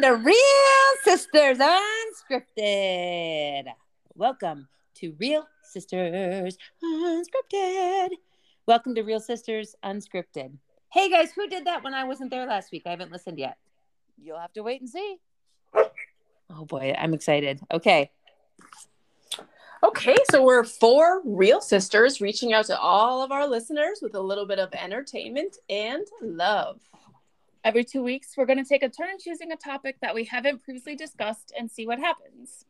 To Real Sisters Unscripted. Welcome to Real Sisters Unscripted. Welcome to Real Sisters Unscripted. Hey guys, who did that when I wasn't there last week? I haven't listened yet. You'll have to wait and see. Oh boy, I'm excited. Okay. Okay, so we're four real sisters reaching out to all of our listeners with a little bit of entertainment and love. Every two weeks, we're going to take a turn choosing a topic that we haven't previously discussed and see what happens.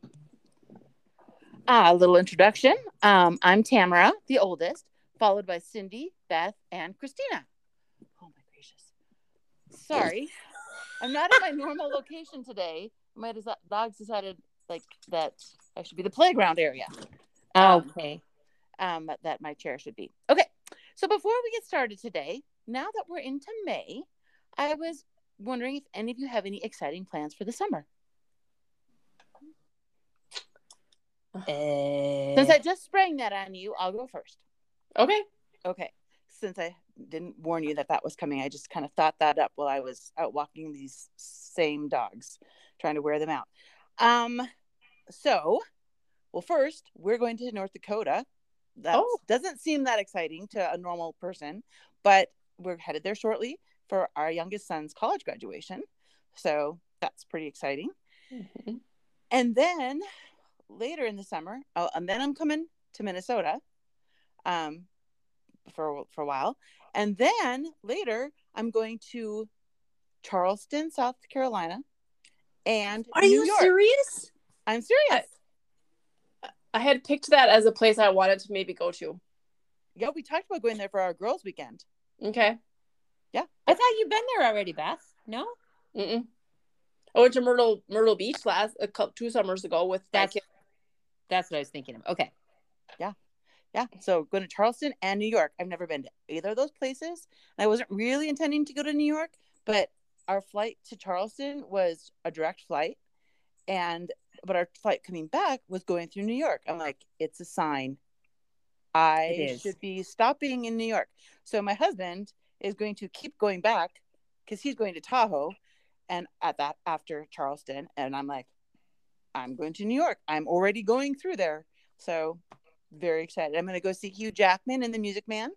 Ah, a little introduction. Um, I'm Tamara, the oldest, followed by Cindy, Beth, and Christina. Oh my gracious! Sorry, I'm not at my normal location today. My dogs decided like that I should be the playground area. Um, Okay. um, that my chair should be. Okay, so before we get started today, now that we're into May, I was wondering if any of you have any exciting plans for the summer. Uh, Since I just sprang that on you, I'll go first. Okay. Okay. Since I didn't warn you that that was coming, I just kind of thought that up while I was out walking these same dogs, trying to wear them out. Um, so, well, first we're going to North Dakota. That Oh. doesn't seem that exciting to a normal person, but we're headed there shortly for our youngest son's college graduation. So that's pretty exciting. Mhm. And then later in the summer, oh, and then I'm coming to Minnesota um, for for a while, and then later I'm going to Charleston, South Carolina, and Are New you York. serious? I'm serious. I had picked that as a place I wanted to maybe go to. yeah, we talked about going there for our girls' weekend. Okay. I thought you'd been there already, Beth. No? Mm-mm. I went to Myrtle Myrtle Beach last a couple two summers ago with that That's kid. that's what I was thinking of. Okay. Yeah, Yeah. so going to Charleston and New York. I've never been to either of those places. And I wasn't really intending to go to New York, but our flight to Charleston was a direct flight, and but our flight coming back was going through New York. I'm like, it's a sign. I is. should be stopping in New York. So my husband is going to keep going back because he's going to Tahoe, and at that after Charleston, and I'm like, I'm going to New York. I'm already going through there. So very excited. I'm going to go see Hugh Jackman in The Music Man.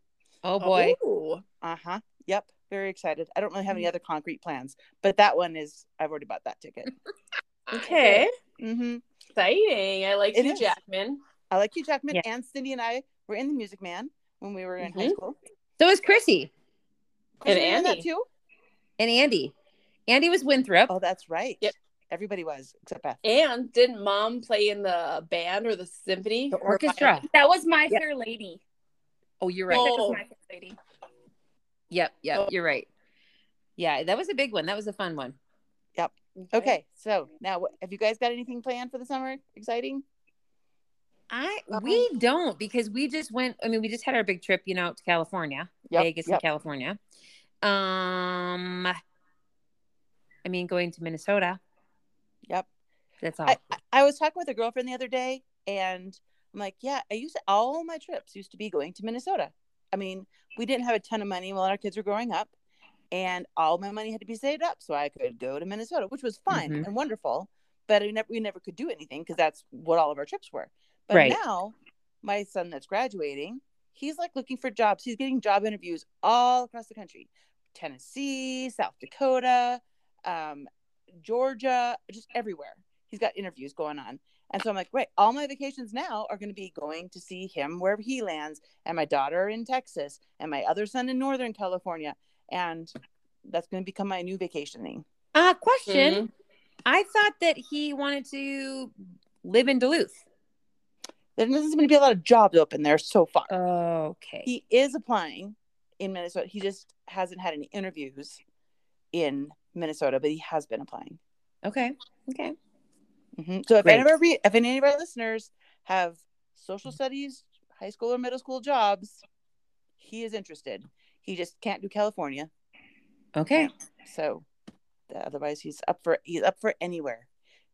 Oh boy. Ooh. Uh huh. Yep. Very excited. I don't really Mm. have any other concrete plans, but that one is, I've already bought that ticket. Okay. Mm-hmm. Exciting. I like It Hugh is. Jackman. I like Hugh Jackman Yeah. and Cindy and I were in The Music Man when we were in high Mhm. school. So is Chrissy Chris, And were you that Andy. too? and Andy. Andy was Winthrop. Oh, that's right. Yep. Everybody was except Beth. And didn't mom play in the band or the symphony? The Or orchestra. That was my Yep. fair lady. Oh, you're right. That Oh. was my fair lady. Yep, yep, Oh. you're right. Yeah, that was a big one. That was a fun one. Yep. Okay. So now, have you guys got anything planned for the summer? Exciting? I Uh-huh. we don't because we just went. I mean, we just had our big trip, you know, to California, Yep, Vegas yep. and California. Um, I mean, going to Minnesota. Yep. That's all. I, I- was talking with a girlfriend the other day, and I'm like, yeah, I used to, all my trips used to be going to Minnesota. I mean, we didn't have a ton of money while our kids were growing up, and all my money had to be saved up so I could go to Minnesota, which was fine Mhm. and wonderful. But I never, we never could do anything because that's what all of our trips were. But Right. now, my son that's graduating, he's like looking for jobs. He's getting job interviews all across the country Tennessee, South Dakota, um, Georgia, just everywhere. He's got interviews going on. And so I'm like, right, all my vacations now are going to be going to see him wherever he lands, and my daughter in Texas, and my other son in Northern California. And that's going to become my new vacationing. uh, question. Mhm. I thought that he wanted to live in Duluth. There doesn't seem to be a lot of jobs open there so far. Okay. he is applying in Minnesota. He just hasn't had any interviews in Minnesota, but he has been applying. okay. Okay. hmm So if Great. any of our re- if any of our listeners have social studies, high school or middle school jobs, he is interested. He just can't do California. Okay. So otherwise, he's up for he's up for anywhere.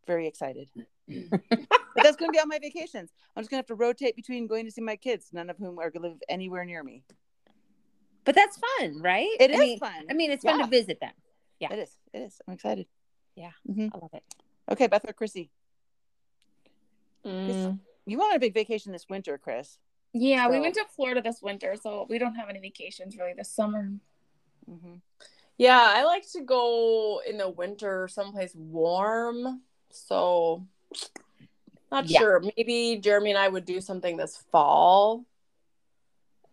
Very excited. But that's going to be on my vacations. I'm just going to have to rotate between going to see my kids, none of whom are going to live anywhere near me. But that's fun, right? It I is mean, fun. I mean, it's fun Yeah. to visit them. Yeah. It is. It is. I'm excited. Yeah, Mhm. I love it. Okay, Beth or Chrissy, Mm, you went on a big vacation this winter, Chris. Yeah, we went to Florida this winter, so we don't have any vacations really this summer. hmm yeah, I like to go in the winter someplace warm. So not Yeah. sure. Maybe Jeremy and I would do something this fall.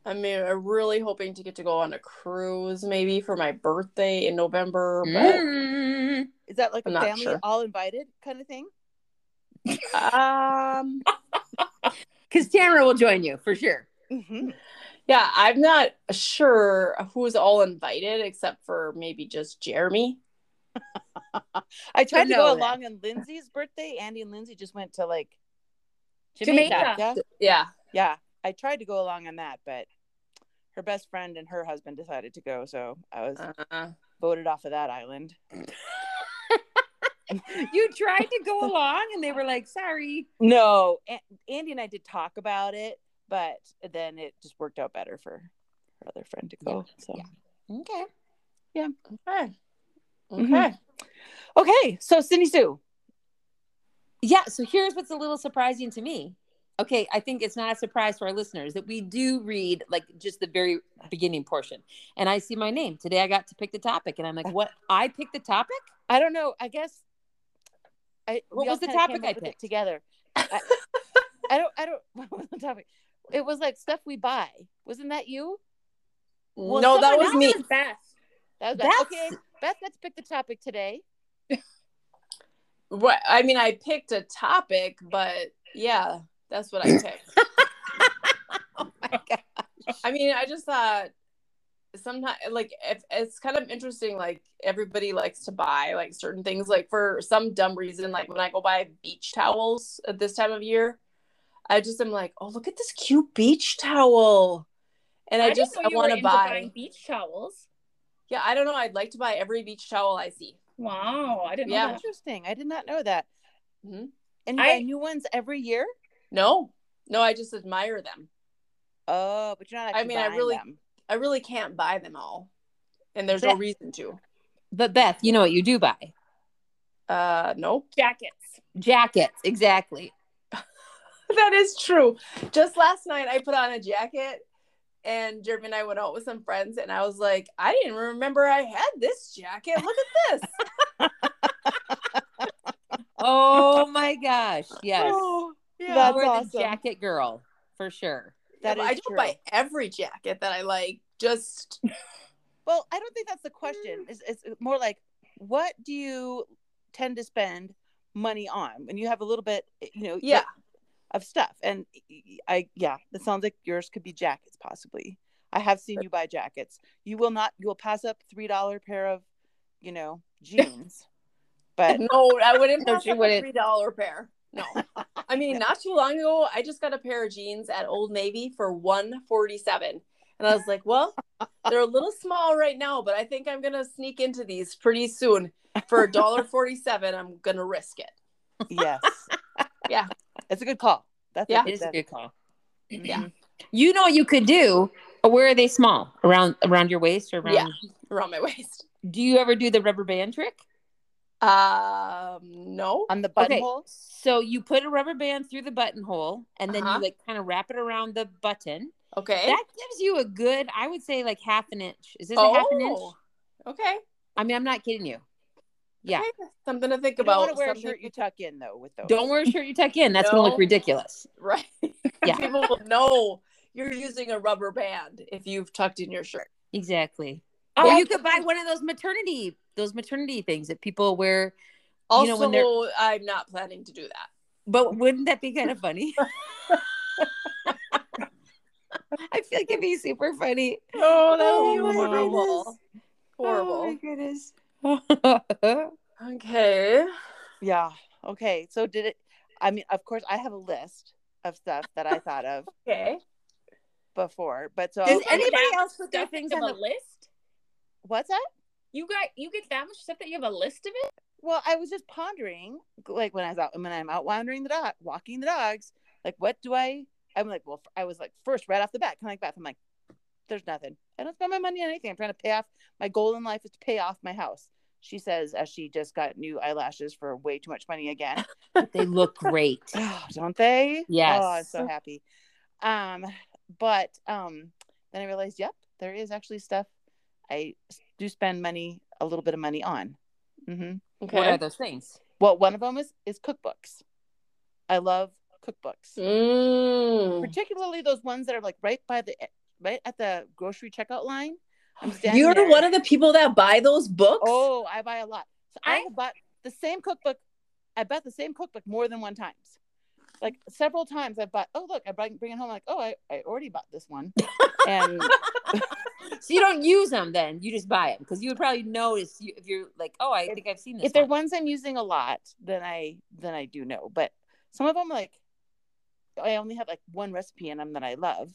I mean, I'm really hoping to get to go on a cruise maybe for my birthday in November, but Mm. Is that like a I'm not family sure. all invited kind of thing? um Because Tamara will join you for sure. hmm yeah, I'm not sure who's all invited except for maybe just Jeremy. I tried to know go that. along on Lindsay's birthday. Andy and Lindsay just went to like Jamaica. Yeah, Yeah. yeah. I tried to go along on that, but her best friend and her husband decided to go, so I was Uh, voted off of that island. You tried to go along, and they were like, "Sorry." No, A- Andy and I did talk about it, but then it just worked out better for her other friend to go. So Yeah. Okay. Yeah. Okay. Mm-hmm. Okay. okay, so Cindy Sue. Yeah. So here's what's a little surprising to me. Okay, I think it's not a surprise to our listeners that we do read like just the very beginning portion, and I see my name today. I got to pick the topic, and I'm like, "What? I picked the topic?" I don't know. I guess. I, What was the topic I up with it picked? together? I, I don't. I don't. What was the topic? It was like stuff we buy. Wasn't that you? Well, no, that was me. That was Beth. That was Beth. That's- Okay, Beth. Let's pick the topic today. What I mean, I picked a topic, but yeah, that's what I picked. oh my god! I mean, I just thought sometimes like if it's kind of interesting like everybody likes to buy like certain things like for some dumb reason like when i go buy beach towels at this time of year i just am like oh look at this cute beach towel and i, didn't just i want to buy beach towels. Yeah i don't know i'd like to buy every beach towel i see Wow, I didn't Yeah. know that. Interesting. I did not know that. Mhm. And you I- buy new ones every year? no no i just admire them Oh, but you're not. I mean, I really- them. i really can't buy them all and there's Yeah. no reason to But Beth, you know what you do buy? uh no Jackets. Jackets, exactly. that is true. Just last night, I put on a jacket, and Jeremy and I went out with some friends, and I was like, I didn't remember I had this jacket. Look at this. Oh my gosh! Yes, Oh, yeah. That's you are awesome. the jacket girl for sure. that But is I don't true. buy every jacket that I like. Just Well, I don't think that's the question. It's, it's more like, what do you tend to spend money on when you have a little bit, you know, yeah, of stuff? And I, yeah, that sounds like yours could be jackets, possibly. I have seen you buy jackets. You will not. You will pass up three dollar pair of, you know, jeans. But no, I wouldn't No, pass she up wouldn't. three dollar pair. No, I mean, not too long ago, I just got a pair of jeans at Old Navy for one forty seven, and I was like, well, they're a little small right now, but I think I'm gonna sneak into these pretty soon for a dollar forty seven. I'm gonna risk it. yes, Yeah. it's a good call. That's Yeah. It is a good call. Yeah. You know what you could do? Where are they small? Around around your waist or around? Yeah. Around my waist. Do you ever do the rubber band trick? Um, no. on the Okay, buttonhole. so you put a rubber band through the buttonhole, and then Uh-huh. you like kind of wrap it around the button. Okay. That gives you a good, I would say, like half an inch. Is this a half an inch? Oh, Okay. I mean, I'm not kidding you. Yeah. Okay. Something to think You don't about. want to wear a shirt you tuck in though with those. Don't wear a shirt you tuck in. That's gonna look ridiculous. Right. Yeah. People will know you're using a rubber band if you've tucked in your shirt. Exactly. Oh, or I you could buy one of those maternity, those maternity things that people wear. Also, You know, when I'm not planning to do that. But wouldn't that be kind of funny? I feel like it'd be super funny. Oh, Oh would be my horrible. Horrible. Oh my goodness. Okay. Yeah. Okay. So did it? I mean, of course, I have a list of stuff that I thought of Okay. before, but so Does anybody else put their things on the a list? what's that? You got you get that much stuff that you have a list of it? Well, I was just pondering, like when I was out, when I'm out wandering the dog, walking the dogs, like what do I? I'm like, well, I was like, first right off the bat, kind of like Beth. I'm like, there's nothing. I don't spend my money on anything. I'm trying to pay off. My goal in life is to pay off my house. She says as she just got new eyelashes for way too much money again. They look great. Don't they? Yes. Oh, I'm so happy. Um, but um, then I realized, yep, there is actually stuff I do spend money, a little bit of money on. Mm-hmm. Okay. What are those things? Well, one of them is is cookbooks. I love cookbooks, Mm. particularly those ones that are like right by the right at the grocery checkout line. I'm standing You're there. one of the people that buy those books. Oh, I buy a lot. So I I- bought the same cookbook. I bought the same cookbook more than one times. Like several times I've bought, oh look, I bring, bring it home. like, oh, I, I already bought this one. And So you don't use them then? You just buy them because you would probably notice you, if you're like, oh, I think I've seen this. if they're ones I'm using a lot, then I then I do know. But some of them like I only have like one recipe in them that I love.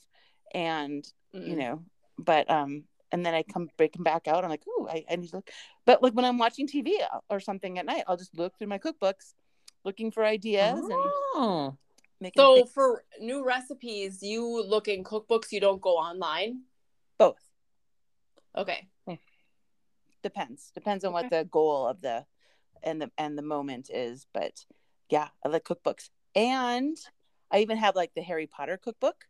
And Mm. you know, but um and then I come break them back out. I'm like, oh, I, I need to look. But like when I'm watching TV or something at night, I'll just look through my cookbooks, looking for ideas and Oh. making So things- for new recipes, you look in cookbooks. You don't go online. both. Okay. depends depends on what the goal of the and the and the moment is but yeah i like cookbooks and i even have like the harry potter cookbook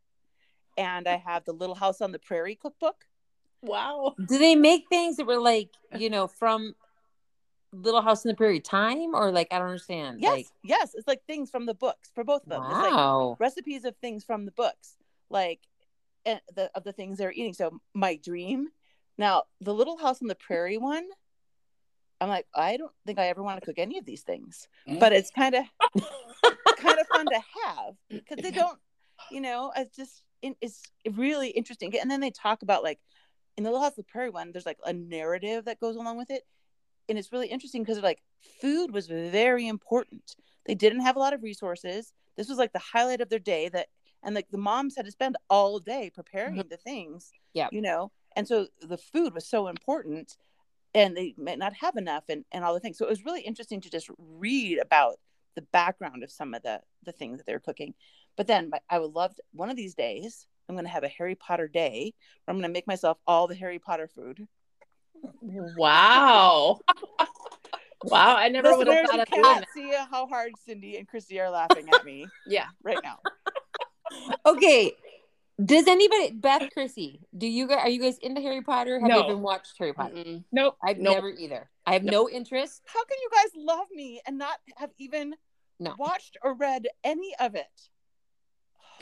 and i have the little house on the prairie cookbook Wow. Do they make things that were like, you know, from Little House on the Prairie time or like I don't understand. yes Like, yes it's like things from the books for both of them it's like wow. recipes of things from the books like eh, the of the things they're eating so my dream now the little house on the prairie one i'm like i don't think i ever want to cook any of these things but it's kind of kind of fun to have because they don't you know it's just it- it's really interesting. And then they talk about like in the little house on the prairie one there's like a narrative that goes along with it. And it's really interesting because like food was very important. They didn't have a lot of resources. This was like the highlight of their day that and like the moms had to spend all day preparing mm-hmm. the things Yeah. you know? And so the food was so important and they might not have enough and, and all the things. So it was really interesting to just read about the background of some of the the things that they were cooking but then i would love to, one of these days i'm going to have a harry potter day where i'm going to make myself all the harry potter food Wow. wow. I never would have thought of doing cannot that. see how hard cindy and chrissy are laughing at me Yeah. right now Okay. Does anybody Beth Chrissy, do you guys are you guys into Harry Potter? Have you even watched Harry Potter? Mm-mm. Nope. I've Nope. never either. I have no interest. how can you guys love me and not have even No. watched or read any of it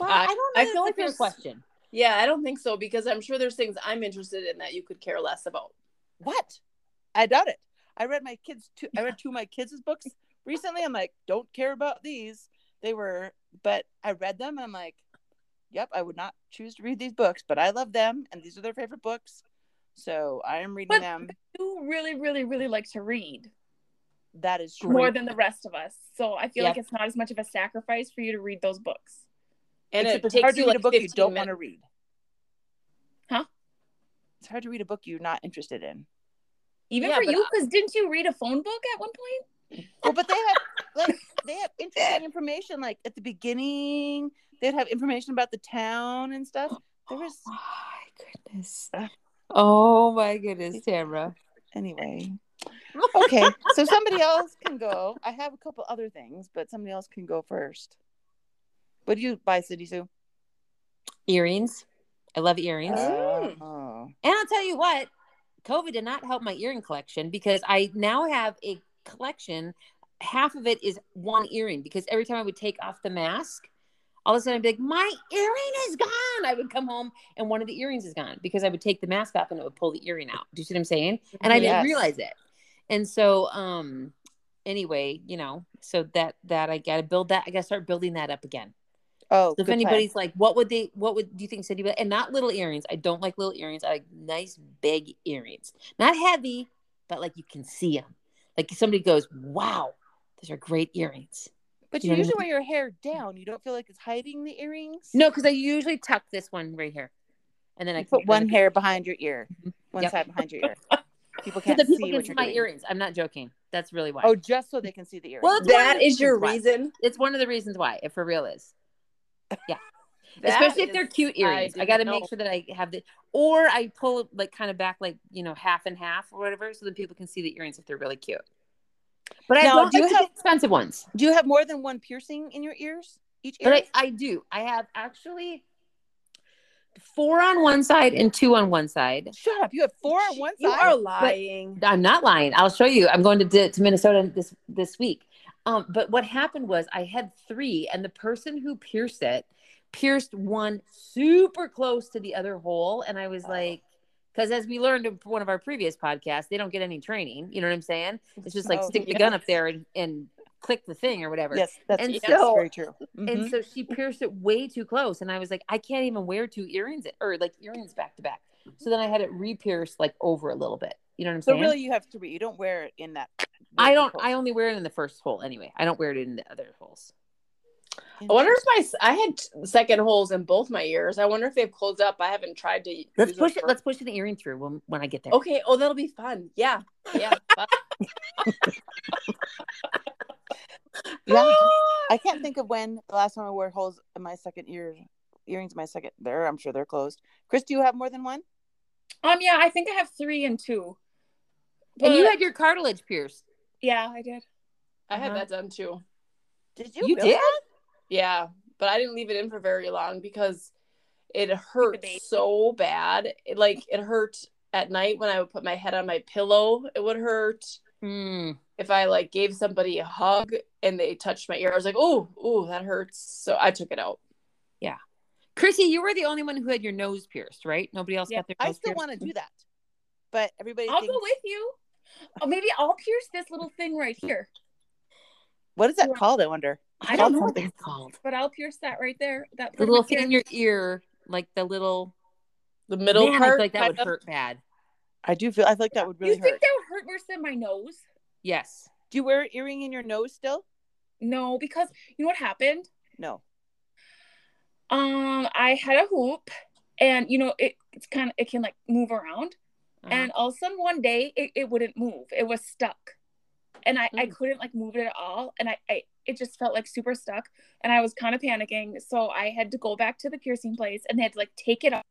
Well, I- I, don't know. I feel like there's- question. Yeah, I don't think so because I'm sure there's things I'm interested in that you could care less about. what i doubt it i read my kids two i read two of my kids' books recently i'm like don't care about these they were but i read them and i'm like yep i would not choose to read these books but i love them and these are their favorite books so i am reading But- them You really, really, really like to read that is true more than the rest of us. So I feel Yep. like it's not as much of a sacrifice for you to read those books. And Except it it's takes hard to you read like a book you don't want to read Huh? it's hard to read a book you're not interested in Even Yeah, for you, because didn't you read a phone book at one point? Well, but they have like they have interesting information. Like at the beginning, they'd have information about the town and stuff. There oh was uh, Oh my goodness. Oh my goodness, Tamara. anyway. Okay, so somebody else can go. I have a couple other things, but somebody else can go first. What do you buy, Cindy Sue? Earrings. I love earrings. Oh, And I'll tell you what, COVID did not help my earring collection because I now have a collection. Half of it is one earring because every time I would take off the mask, all of a sudden I'd be like, my earring is gone. I would come home and one of the earrings is gone because I would take the mask off and it would pull the earring out. Do you see what I'm saying? And I didn't realize it. And so, um, anyway, you know, so that that I got to build that. I got to start building that up again. Oh. So if good plan. anybody's like, what would they, what would do you think Cindy would, and not little earrings. I don't like little earrings. I like nice big earrings, not heavy, but like you can see them. Like somebody goes, wow, those are great earrings. but you you know what I usually wear your hair down. You don't feel like it's hiding the earrings. No, because I usually tuck this one right here, and then I put one hair behind your ear, Mhm. one Yep. side behind your ear. People can't that people see can what see you're my doing. earrings. I'm not joking. That's really why. Oh, just so they can see the earrings. Well, it's one of That the is your reasons why. reason. It's one of the reasons why. It for real is. Yeah. Especially if they're cute earrings. I, didn't got to make sure that I have the, or I pull like kind of back, like you know, half and half or whatever, so that people can see the earrings if they're really cute. But I don't do you like have- expensive ones. Do you have more than one piercing in your ears? Each ear? But I, I do. I have actually four on one side and two on one side. Shut up! You have four on one side. You are lying. I'm not lying. I'll show you. I'm going to to Minnesota this this week. Um, but what happened was I had three, and the person who pierced it pierced one super close to the other hole, and I was Oh. like, because as we learned in one of our previous podcasts, they don't get any training. You know what I'm saying? It's just like Oh, stick the gun up there and, and click the thing or whatever. Yes, that's, And that's so- very true. And Mhm. so she pierced it way too close. And I was like, I can't even wear two earrings or like earrings back to back. So then I had it re-pierced like over a little bit. You know what I'm so saying? really, you have three. You don't wear it in that. I don't, vertical. I only wear it in the first hole anyway. I don't wear it in the other holes. I wonder if my s- I had second holes in both my ears. I wonder if they've closed up. I haven't tried to. Let's push it. for- Let's push an earring through when, when I get there. Okay. Oh, that'll be fun. Yeah. Yeah. Yeah, I can't think of when the last time I wore holes in my second ear earrings. My second, there, I'm sure they're closed. Chris, do you have more than one? Um, yeah, I think I have three and two. And you had your cartilage pierced. yeah, I did. I had Uh-huh. that done too. Did you? You really? did? Yeah, but I didn't leave it in for very long because it hurt so bad. It, like it hurt at night when I would put my head on my pillow. It would hurt Hmm. if I like gave somebody a hug and they touched my ear. I was like, oh, oh, that hurts. So I took it out. Yeah, Chrissy, you were the only one who had your nose pierced, right? Nobody else Yeah, got their I still want to do that, but everybody. I'll thinks, go with you. Oh, maybe I'll pierce this little thing right here. What is that Yeah. called? I wonder. I don't know what Something. that's called. But I'll pierce that right there. That The little thing in your ear, like the little The middle Man, I part, feel like that would of- hurt bad. I do feel. I feel like that would really you think hurt. that would hurt worse than my nose? Yes. Do you wear an earring in your nose still? No, because you know what happened? No. Um, I had a hoop, and you know it, it's kind of it can like move around, Uh-huh. and all of a sudden one day it, it wouldn't move. It was stuck, and I I Mm. couldn't like move it at all, and I, I it just felt like super stuck, and I was kind of panicking, so I had to go back to the piercing place, and they had to like take it off,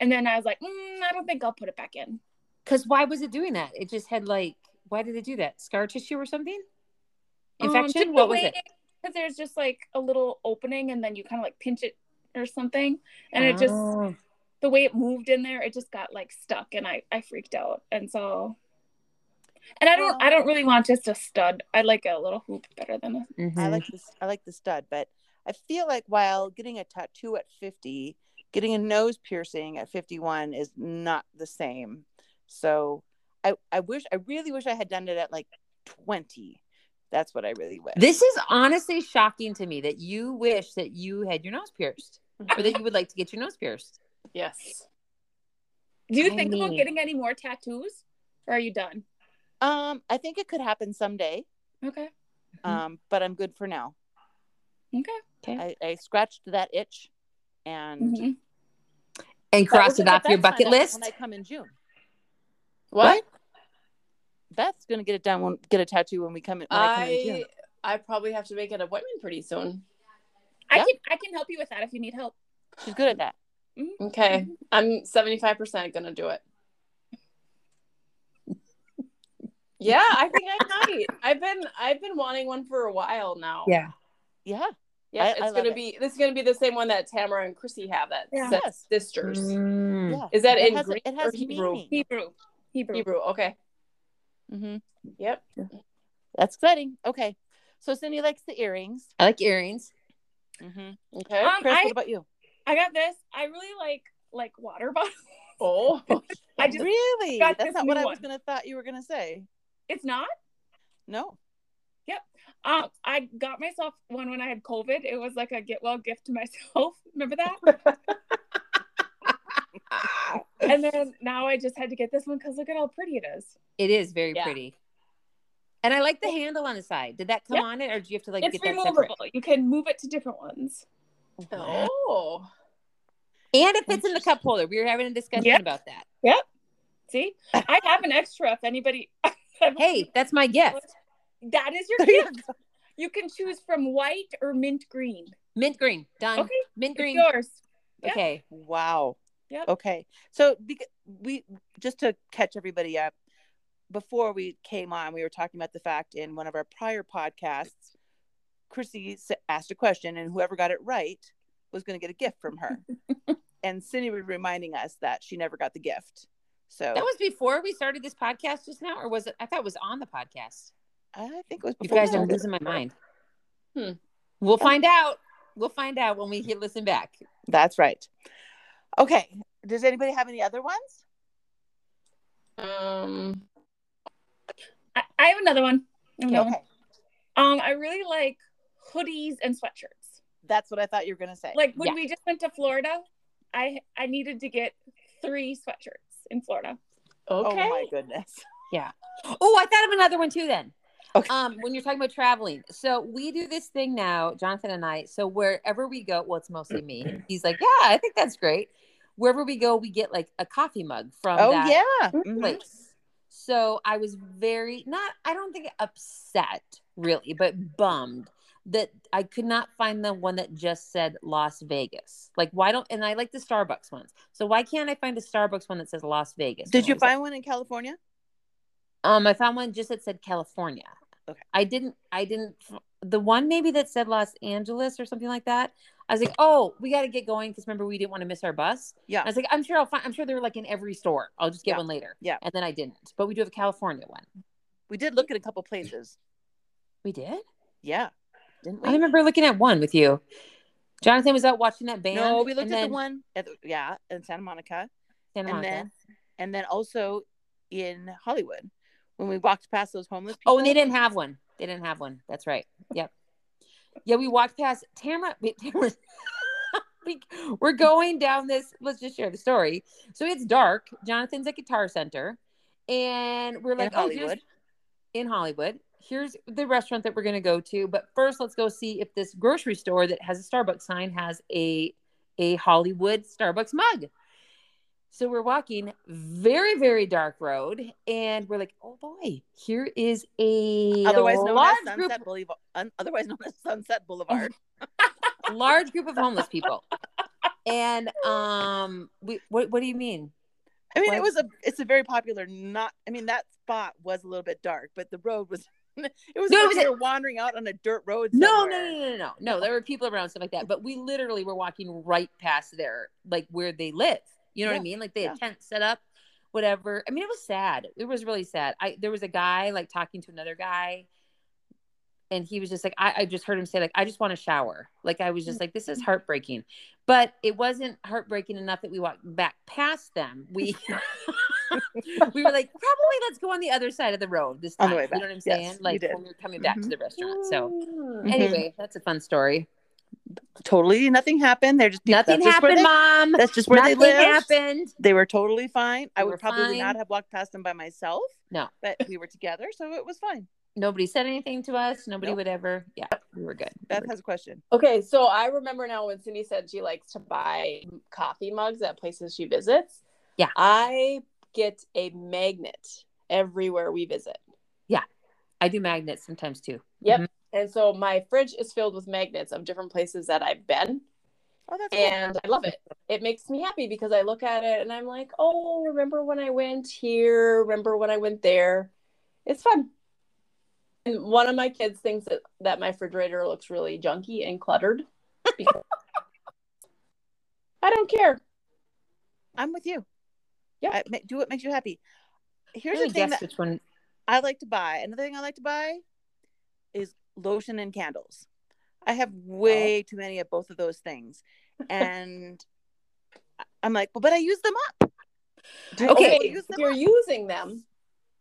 and then I was like, mm, I don't think I'll put it back in. Because why was it doing that? It just had like, why did it do that? Scar tissue or something? Infection? what was it? Because there's just like a little opening, and then you kind of like pinch it or something, and it just Oh. The way it moved in there, it just got like stuck, and I I freaked out, and so. And I don't, Well- I don't really want just a stud. I like a little hoop better than a. Mhm. I like this. I like the stud, but I feel like while getting a tattoo at 50, getting a nose piercing at 51 is not the same. So I, I wish, I really wish I had done it at like 20. That's what I really wish. This is honestly shocking to me that you wish that you had your nose pierced or that you would like to get your nose pierced. Yes. Do you I think about getting any more tattoos, or are you done? um, I think it could happen someday. Okay. Mhm. Um, but I'm good for now. Okay. I, I scratched that itch and Mhm. And crossed it off your bucket list. when I come in June. What? Beth's gonna get it done when get a tattoo when we come in. When I, come in June. I I probably have to make an appointment pretty soon. I Yeah. can, I can help you with that if you need help. She's good at that. Okay. I'm 75% going to do it. Yeah, I think I might. I've been I've been wanting one for a while now. Yeah. Yeah. Yeah, I- I it's love gonna it. be this is gonna be the same one that Tamara and Chrissy have that Yeah. says Yes. sisters. Mm. Yeah. Is that It in has, Greek it has or Hebrew? meaning. Hebrew. Hebrew. Hebrew. Okay. hmm Yep. That's exciting. Okay. So Cindy likes the earrings. I like earrings. hmm Okay. Um, Chris, I, what about you? I got this. I really like like water bottles. oh. I just really? got That's not what new I was one. gonna thought you were gonna say. It's not. No. Yep. Um, I got myself one when I had COVID. It was like a get well gift to myself. Remember that? and then now I just had to get this one because look at how pretty it is. It is very Yeah. pretty. And I like the handle on the side. Did that come Yep. on it or do you have to like it's get that removable. separate? You can move it to different ones. Oh. And it fits in the cup holder. We were having a discussion Yep. about that. Yep. See, I have an extra if anybody. Hey, that's my gift. that is your gift. You can choose from white or mint green. Mint green. Done. Okay, Mint it's green. yours. Yeah. Okay. Wow. Yep. Okay. So bec- we just to catch everybody up, before we came on, we were talking about the fact in one of our prior podcasts, Chrissy asked a question, and whoever got it right was going to get a gift from her. and Cindy was reminding us that she never got the gift. So That was before we started this podcast just now, or was it? I thought it was on the podcast. I think it was You guys we are losing my mind. Hmm. We'll find out. We'll find out when we hit listen back. That's right. Okay. Does anybody have any other ones? Um, I, I have another one. I have another Okay. one. Um, I really like hoodies and sweatshirts. That's what I thought you were going to say. Like when Yeah. we just went to Florida, I I needed to get three sweatshirts in Florida. Okay. oh my goodness. Yeah. Oh, I thought of another one too. Then, Okay. um, when you're talking about traveling, so we do this thing now, Jonathan and I. So wherever we go, well, it's mostly me. He's like, yeah, I think that's great. Wherever we go, we get like a coffee mug from Oh that yeah. Place. So I was very not. I don't think upset really, but bummed that I could not find the one that just said Las Vegas. Like, why don't? And I like the Starbucks ones. So why can't I find a Starbucks one that says Las Vegas? Did you find one in California? Um, I found one just that said California. Okay. I didn't. I didn't. The one maybe that said Los Angeles or something like that. I was like, oh, we got to get going because remember we didn't want to miss our bus. Yeah. I was like, I'm sure I'll find. I'm sure they're like in every store. I'll just get Yeah. one later. Yeah. And then I didn't. But we do have a California one. We did look at a couple places. We did. Yeah. Didn't we? I remember looking at one with you. Jonathan was out watching that band. no, we looked at then the one at yeah, in Santa Monica. Santa and Monica. then and then also in Hollywood when we walked past those homeless people. Oh, and they didn't have one. They didn't have one. That's right. Yep. Yeah, we walked past Tamara. wait, Tamara we, we're going down this. Let's just share the story. So it's dark. Jonathan's at Guitar Center, and we're like, oh, here's- Hollywood. in Hollywood. Here's the restaurant that we're going to go to. But first, let's go see if this grocery store that has a Starbucks sign has a a Hollywood Starbucks mug. So we're walking very, very dark road, and we're like, "Oh boy, here is a otherwise known as group, Sunset Boulevard. otherwise known as Sunset Boulevard. large group of homeless people." And um, we what what do you mean? I mean, What? it was a it's a very popular. Not I mean that spot was a little bit dark, but the road was. It was No, it was we were wandering out on a dirt road. No, no, no, no, no, no, no. There were people around stuff like that, but we literally were walking right past there, like where they live. You know what I mean? Like they had yeah. tents set up, whatever. I mean, it was sad. It was really sad. I there was a guy like talking to another guy, and he was just like, I, I just heard him say like, I just want to shower. Like I was just like, this is heartbreaking, but it wasn't heartbreaking enough that we walked back past them. We we were like, probably let's go on the other side of the road this time. You know what I'm saying? we like did. when we are coming back to Mhm. the restaurant. So Mm. Mhm. anyway, that's a fun story. Totally nothing happened. They're just Nothing that's just happened, they- mom. That's just where Nothing they live. happened. They were totally fine. I would probably fine. not have walked past them by myself. No. but we were together, so it was fine. Nobody said anything to us. Nobody Nope. would ever. Yeah, we were good. We Beth were has a question. Okay, so I remember now when Cindy said she likes to buy coffee mugs at places she visits. Yeah. I get a magnet everywhere we visit. Yeah, I do magnets sometimes too. Yep. Mhm. And so my fridge is filled with magnets of different places that I've been. Oh, that's cool. And I love it. It makes me happy because I look at it and I'm like, oh, remember when I went here? Remember when I went there? It's fun. And one of my kids thinks that, that my refrigerator looks really junky and cluttered. I don't care. I'm with you. Yeah. I, do what makes you happy. Here's Let the thing that which one. I like to buy. Another thing I like to buy is lotion and candles. I have oh. way too many of both of those things, and I- I'm like, well, but I use them up. Do- Okay. Use them you're up. using them.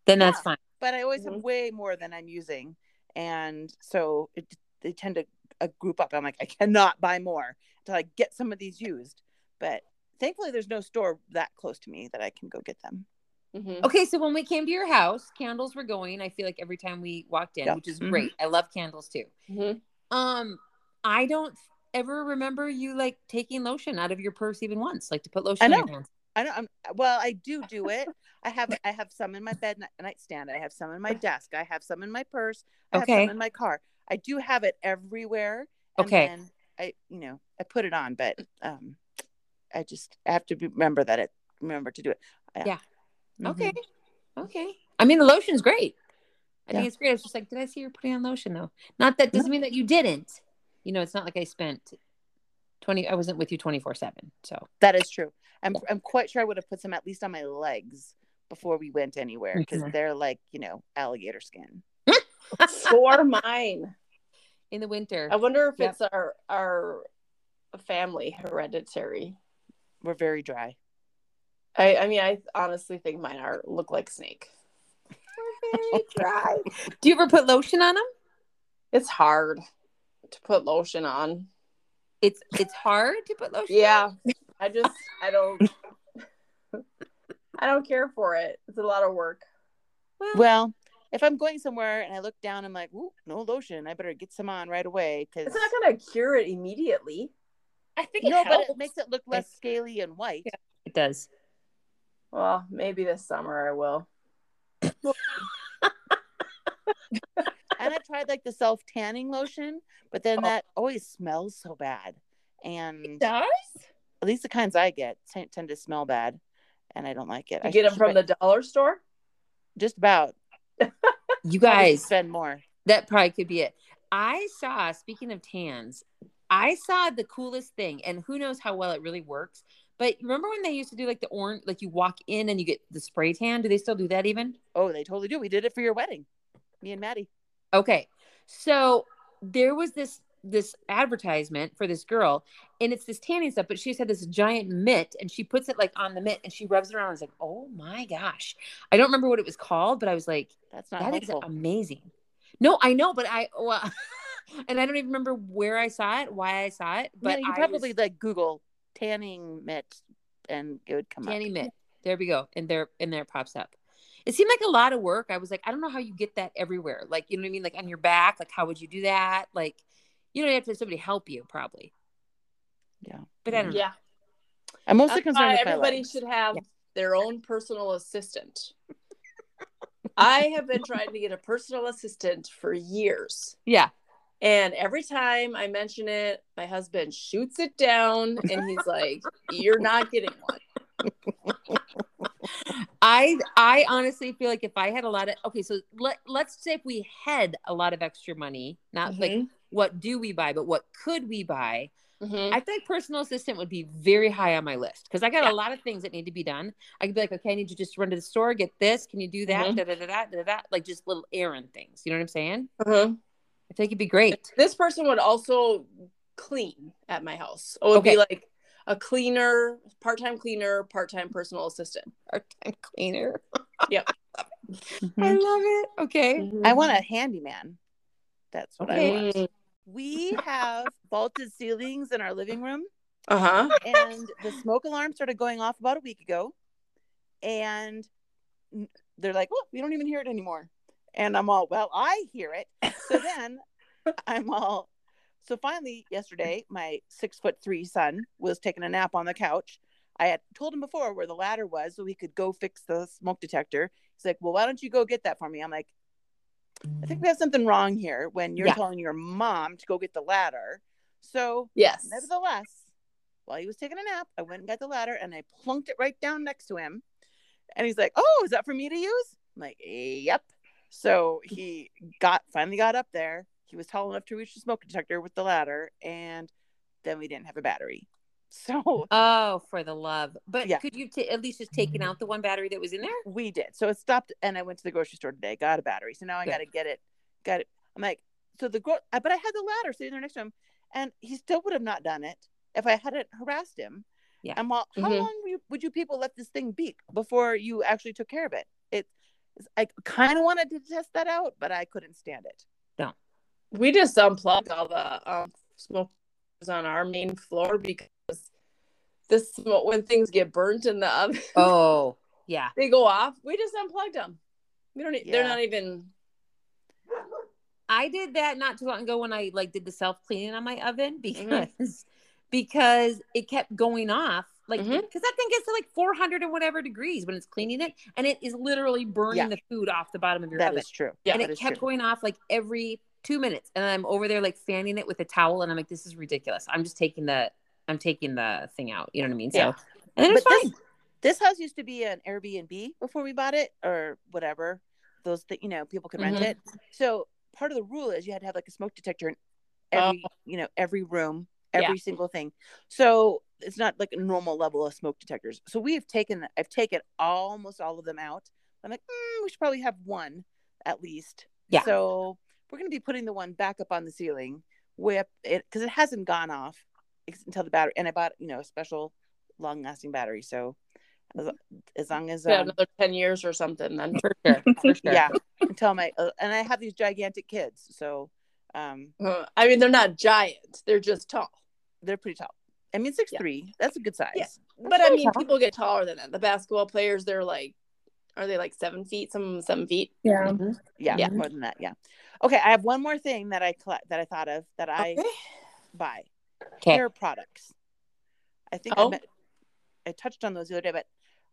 Then that's Yeah. fine. But I always Mhm. have way more than I'm using, and so it, they tend to uh, group up. I'm like, I cannot buy more until I get some of these used. But thankfully, there's no store that close to me that I can go get them. Mhm. Okay, so when we came to your house, candles were going. I feel like every time we walked in, Yeah. which is Mhm. great. I love candles too. Mhm. Um, I don't ever remember you like taking lotion out of your purse even once, like to put lotion I on know. I don't. I'm, well, I do do it. I have I have some in my bed night- nightstand. I have some in my desk. I have some in my purse. I have Okay. some in my car. I do have it everywhere. And Okay. then I you know I put it on, but um, I just I have to remember that it remember to do it. Yeah. Mhm. Okay. Okay. I mean, the lotion's great. I think it's great. I was just like, did I see her putting on lotion though? Not that doesn't mean that you didn't. You know, it's not like I spent twenty. I wasn't with you twenty four seven. So That is true. I'm I'm quite sure I would have put some at least on my legs before we went anywhere because Mhm. they're like you know alligator skin. For mine. in the winter, I wonder if Yep. it's our our family hereditary. We're very dry. I, I mean, I honestly think mine are look like snake. We're very dry. Do you ever put lotion on them? It's hard to put lotion on. It's it's hard to put lotion. Yeah, I just I don't I don't care for it. It's a lot of work. Well, Well, if I'm going somewhere and I look down, I'm like, Ooh, no lotion. I better get some on right away because It's not gonna cure it immediately. I think it no, but it makes it look less scaly and white. Yeah. it does. Well, maybe this summer I will. And I tried like the self tanning lotion, but then Oh. that always smells so bad. And It does. At least the kinds I get t- tend to smell bad, and I don't like it. You I get them from spend- the dollar store. just about You guys, spend more. that probably could be it. I saw. Speaking of tans, I saw the coolest thing, and who knows how well it really works. But remember when they used to do like the orange, like you walk in and you get the spray tan? Do they still do that even? Oh, they totally do. We did it for your wedding, me and Maddie. Okay. So there was this this advertisement for this girl and it's this tanning stuff, but she's had this giant mitt and she puts it like on the mitt and she rubs it around. I was like, oh my gosh. I don't remember what it was called, but I was like, That's not that is amazing. No, I know, but I well and I don't even remember where I saw it, why I saw it. But But you I probably was, like Google tanning mitt, and it would come tanning up. mitt. There we go. And there and there it pops up. It seemed like a lot of work. I was like, I don't know how you get that everywhere. Like, you know what I mean? Like on your back. Like, how would you do that? Like, you know, you have to have somebody help you probably. Yeah. But I don't know. Yeah, I'm mostly That's concerned why everybody legs. should have Yeah. their own personal assistant. I have been trying to get a personal assistant for years. Yeah. And every time I mention it, my husband shoots it down and he's like, You're not getting one. I I honestly feel like if I had a lot of okay, so let let's say if we had a lot of extra money, not like Mhm. What do we buy, but what could we buy? Mhm. I think personal assistant would be very high on my list because I got Yeah. a lot of things that need to be done. I could be like, okay, I need you just run to the store, get this. Can you do that? Mhm. Da, da, da, da, da, da, like just little errand things. You know what I'm saying? Mhm. I think it'd be great. This person would also clean at my house. It would Okay. be like a cleaner, part time cleaner, part time personal assistant. Part-time cleaner. Yep. I love it. Okay. Mm-hmm. I want a handyman. That's what Okay. I want. We have vaulted ceilings in our living room, Uh huh. and the smoke alarm started going off about a week ago. And they're like, "Well, we don't even hear it anymore." And I'm all, "Well, I hear it." So then I'm all. So finally, yesterday, my six foot three son was taking a nap on the couch. I had told him before where the ladder was so he could go fix the smoke detector. He's like, Well, why don't you go get that for me? I'm like, I think we have something wrong here when you're Yeah. telling your mom to go get the ladder. So, Yes. nevertheless, while he was taking a nap, I went and got the ladder and I plunked it right down next to him. And he's like, Oh, is that for me to use? I'm like, Yep. So he got finally got up there. He was tall enough to reach the smoke detector with the ladder, and then we didn't have a battery. So Oh, for the love. But Yeah. could you t- at least just taken out the one battery that was in there? we did. So it stopped, and I went to the grocery store today, got a battery. So now I got to get it. Got it. I'm like, so the gro- but I had the ladder sitting there next to him, and he still would have not done it if I hadn't harassed him. Yeah. I'm all, how Mhm. long would you, would you people let this thing beep before you actually took care of it? It, I kind of wanted to test that out, but I couldn't stand it. No, we just unplugged all the um, smoke on our main floor because this smoke when things get burnt in the oven, Oh, yeah. they go off. We just unplugged them. We don't. e- They're not even. I did that not too long ago when I like did the self cleaning on my oven because Mm-hmm. because it kept going off like because Mhm. that thing gets to like 400 and whatever degrees when it's cleaning it and it is literally burning Yeah. the food off the bottom of your That oven That is true. Yeah, and it kept true. going off like every two minutes, and I'm over there like fanning it with a towel, and I'm like, this is ridiculous. I'm just taking the I'm taking the thing out. You know what I mean? So, Yeah. and then it's But this- fine. This house used to be an Airbnb before we bought it, or whatever. Those that you know people could rent Mhm. it. So part of the rule is you had to have like a smoke detector in Oh. every you know every room, Yeah. every single thing. So it's not like a normal level of smoke detectors. So we have taken I've taken almost all of them out. I'm like mm, we should probably have one at least. Yeah. So we're gonna be putting the one back up on the ceiling, up it because it hasn't gone off until the battery. And I bought you know a special long lasting battery. So as, as long as Yeah, um, another 10 years or something then. For sure. For sure. yeah until my uh, and I have these gigantic kids, so um Uh, I mean, they're not giant. They're just tall. they're pretty tall. I mean six three. That's a good size. Yeah. But I mean, tall. people get taller than that. The basketball players, they're like, are they like seven feet? Some of them seven feet. Yeah. Mhm. yeah, Yeah. more than that. Yeah. Okay, I have one more thing that I collect that I thought of that I Okay. buy Okay. hair products. I think Oh. I, met, I touched on those the other day, but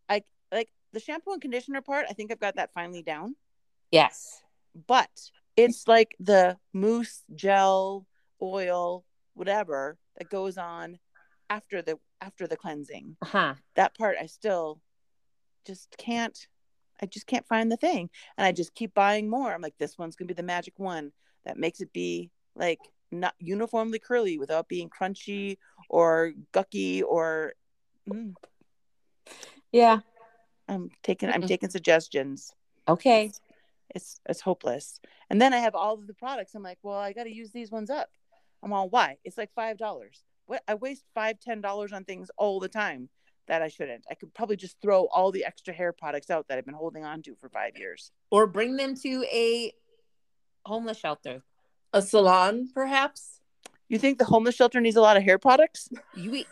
I like the shampoo and conditioner part. I think I've got that finally down. Yes. But it's like the mousse, gel, oil, whatever that goes on after the after the cleansing. Huh. That part I still just can't. I just can't find the thing, and I just keep buying more. I'm like, this one's gonna be the magic one that makes it be like not uniformly curly without being crunchy or gucky or. Mm, Yeah. I'm taking. I'm taking suggestions. Okay. it's it's hopeless. And then I have all of the products. I'm like, well, I got to use these ones up. I'm all, why? It's like five dollars. What? I waste five, ten dollars on things all the time that I shouldn't. I could probably just throw all the extra hair products out that I've been holding on to for five years. Or bring them to a homeless shelter. A salon, perhaps. You think the homeless shelter needs a lot of hair products? You.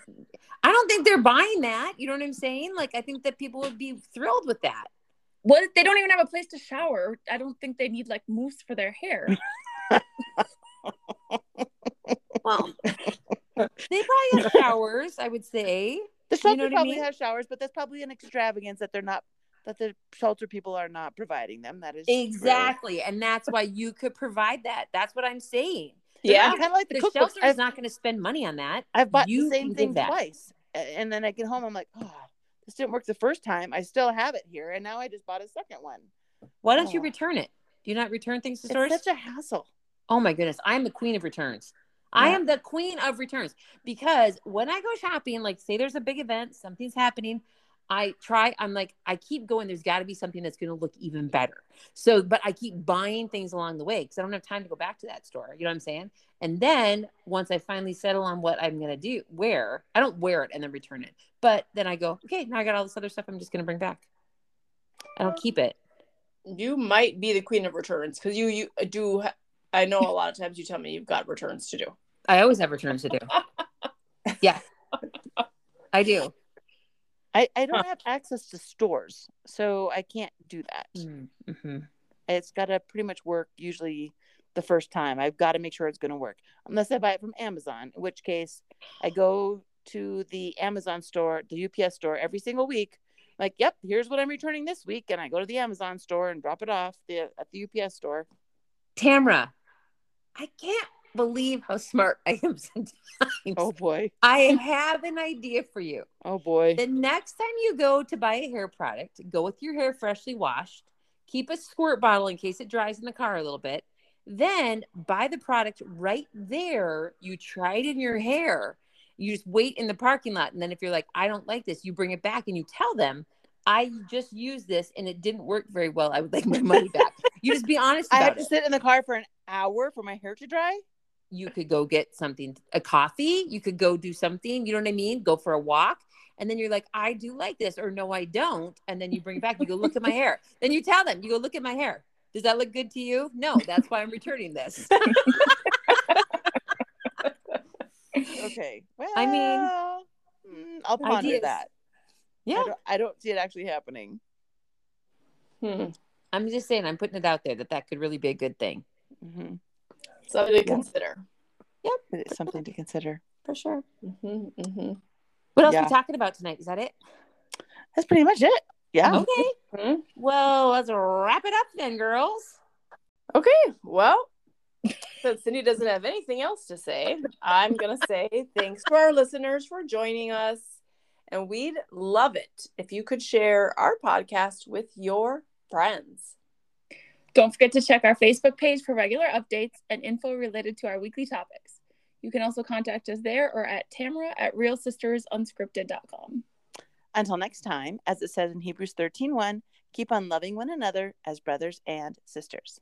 I don't think they're buying that. You know what I'm saying? Like, I think that people would be thrilled with that. What? They don't even have a place to shower. I don't think they need like mousse for their hair. Well, they probably have showers. I would say. The You shelter know what I probably mean? has showers, but that's probably an extravagance that they're not that the shelter people are not providing them. That is true. Exactly, and that's why you could provide that. That's what I'm saying. Yeah. kind of like the, The shelter is I've, not going to spend money on that. I've bought you the same thing twice, and then I get home. I'm like, oh, this didn't work the first time. I still have it here, and now I just bought a second one. Why don't you Oh. return it? Do you not return things to It's stores? such a hassle. Oh my goodness, I'm the queen of returns. I am the queen of returns because when I go shopping, like say there's a big event, something's happening, I try, I'm like, I keep going, there's got to be something that's going to look even better. So, but I keep buying things along the way because I don't have time to go back to that store. You know what I'm saying? And then once I finally settle on what I'm going to do, wear, I don't wear it and then return it. But then I go, okay, now I got all this other stuff I'm just going to bring back. I don't keep it. You might be the queen of returns because you you uh, do. I know a lot of times you tell me you've got returns to do. I always have returns to do. yeah, I do. I, I don't have access to stores, so I can't do that. Mm-hmm. It's got to pretty much work usually the first time. I've got to make sure it's going to work, unless I buy it from Amazon, in which case I go to the Amazon store, the UPS store, every single week. Like, yep, here's what I'm returning this week, and I go to the Amazon store and drop it off the, at the UPS store. Tamra, I can't believe how smart I am sometimes. Oh boy, I have an idea for you. oh boy. The next time you go to buy a hair product, go with your hair freshly washed. Keep a squirt bottle in case it dries in the car a little bit. Then buy the product right there. You try it in your hair. You just wait in the parking lot. And then if you're like, I don't like this, you bring it back and you tell them, I just used this and it didn't work very well. I would like my money back. you just be honest I have to it. sit in the car for an hour for my hair to dry. You could go get something a coffee you could go do something you know what i mean go for a walk and then you're like i do like this or no i don't and then you bring it back you go look at my hair then you tell them you go look at my hair does that look good to you no that's why i'm returning this Okay. Well, I mean, mm, I'll ponder ideas. that. I yeah don't, I don't see it actually happening. Hmm. i'm just saying i'm putting it out there that that could really be a good thing hmm Something to consider. It's something to consider. for sure hmm hmm what else are we talking about tonight is that it That's pretty much it. Yeah. okay Hmm? well let's wrap it up then girls Okay. Well, Since Cindy doesn't have anything else to say, I'm going to say thanks to our listeners for joining us. And we'd love it if you could share our podcast with your friends. Don't forget to check our Facebook page for regular updates and info related to our weekly topics. You can also contact us there or at Tamara at realsistersunscripted.com. Until next time, as it says in Hebrews 13 1, keep on loving one another as brothers and sisters.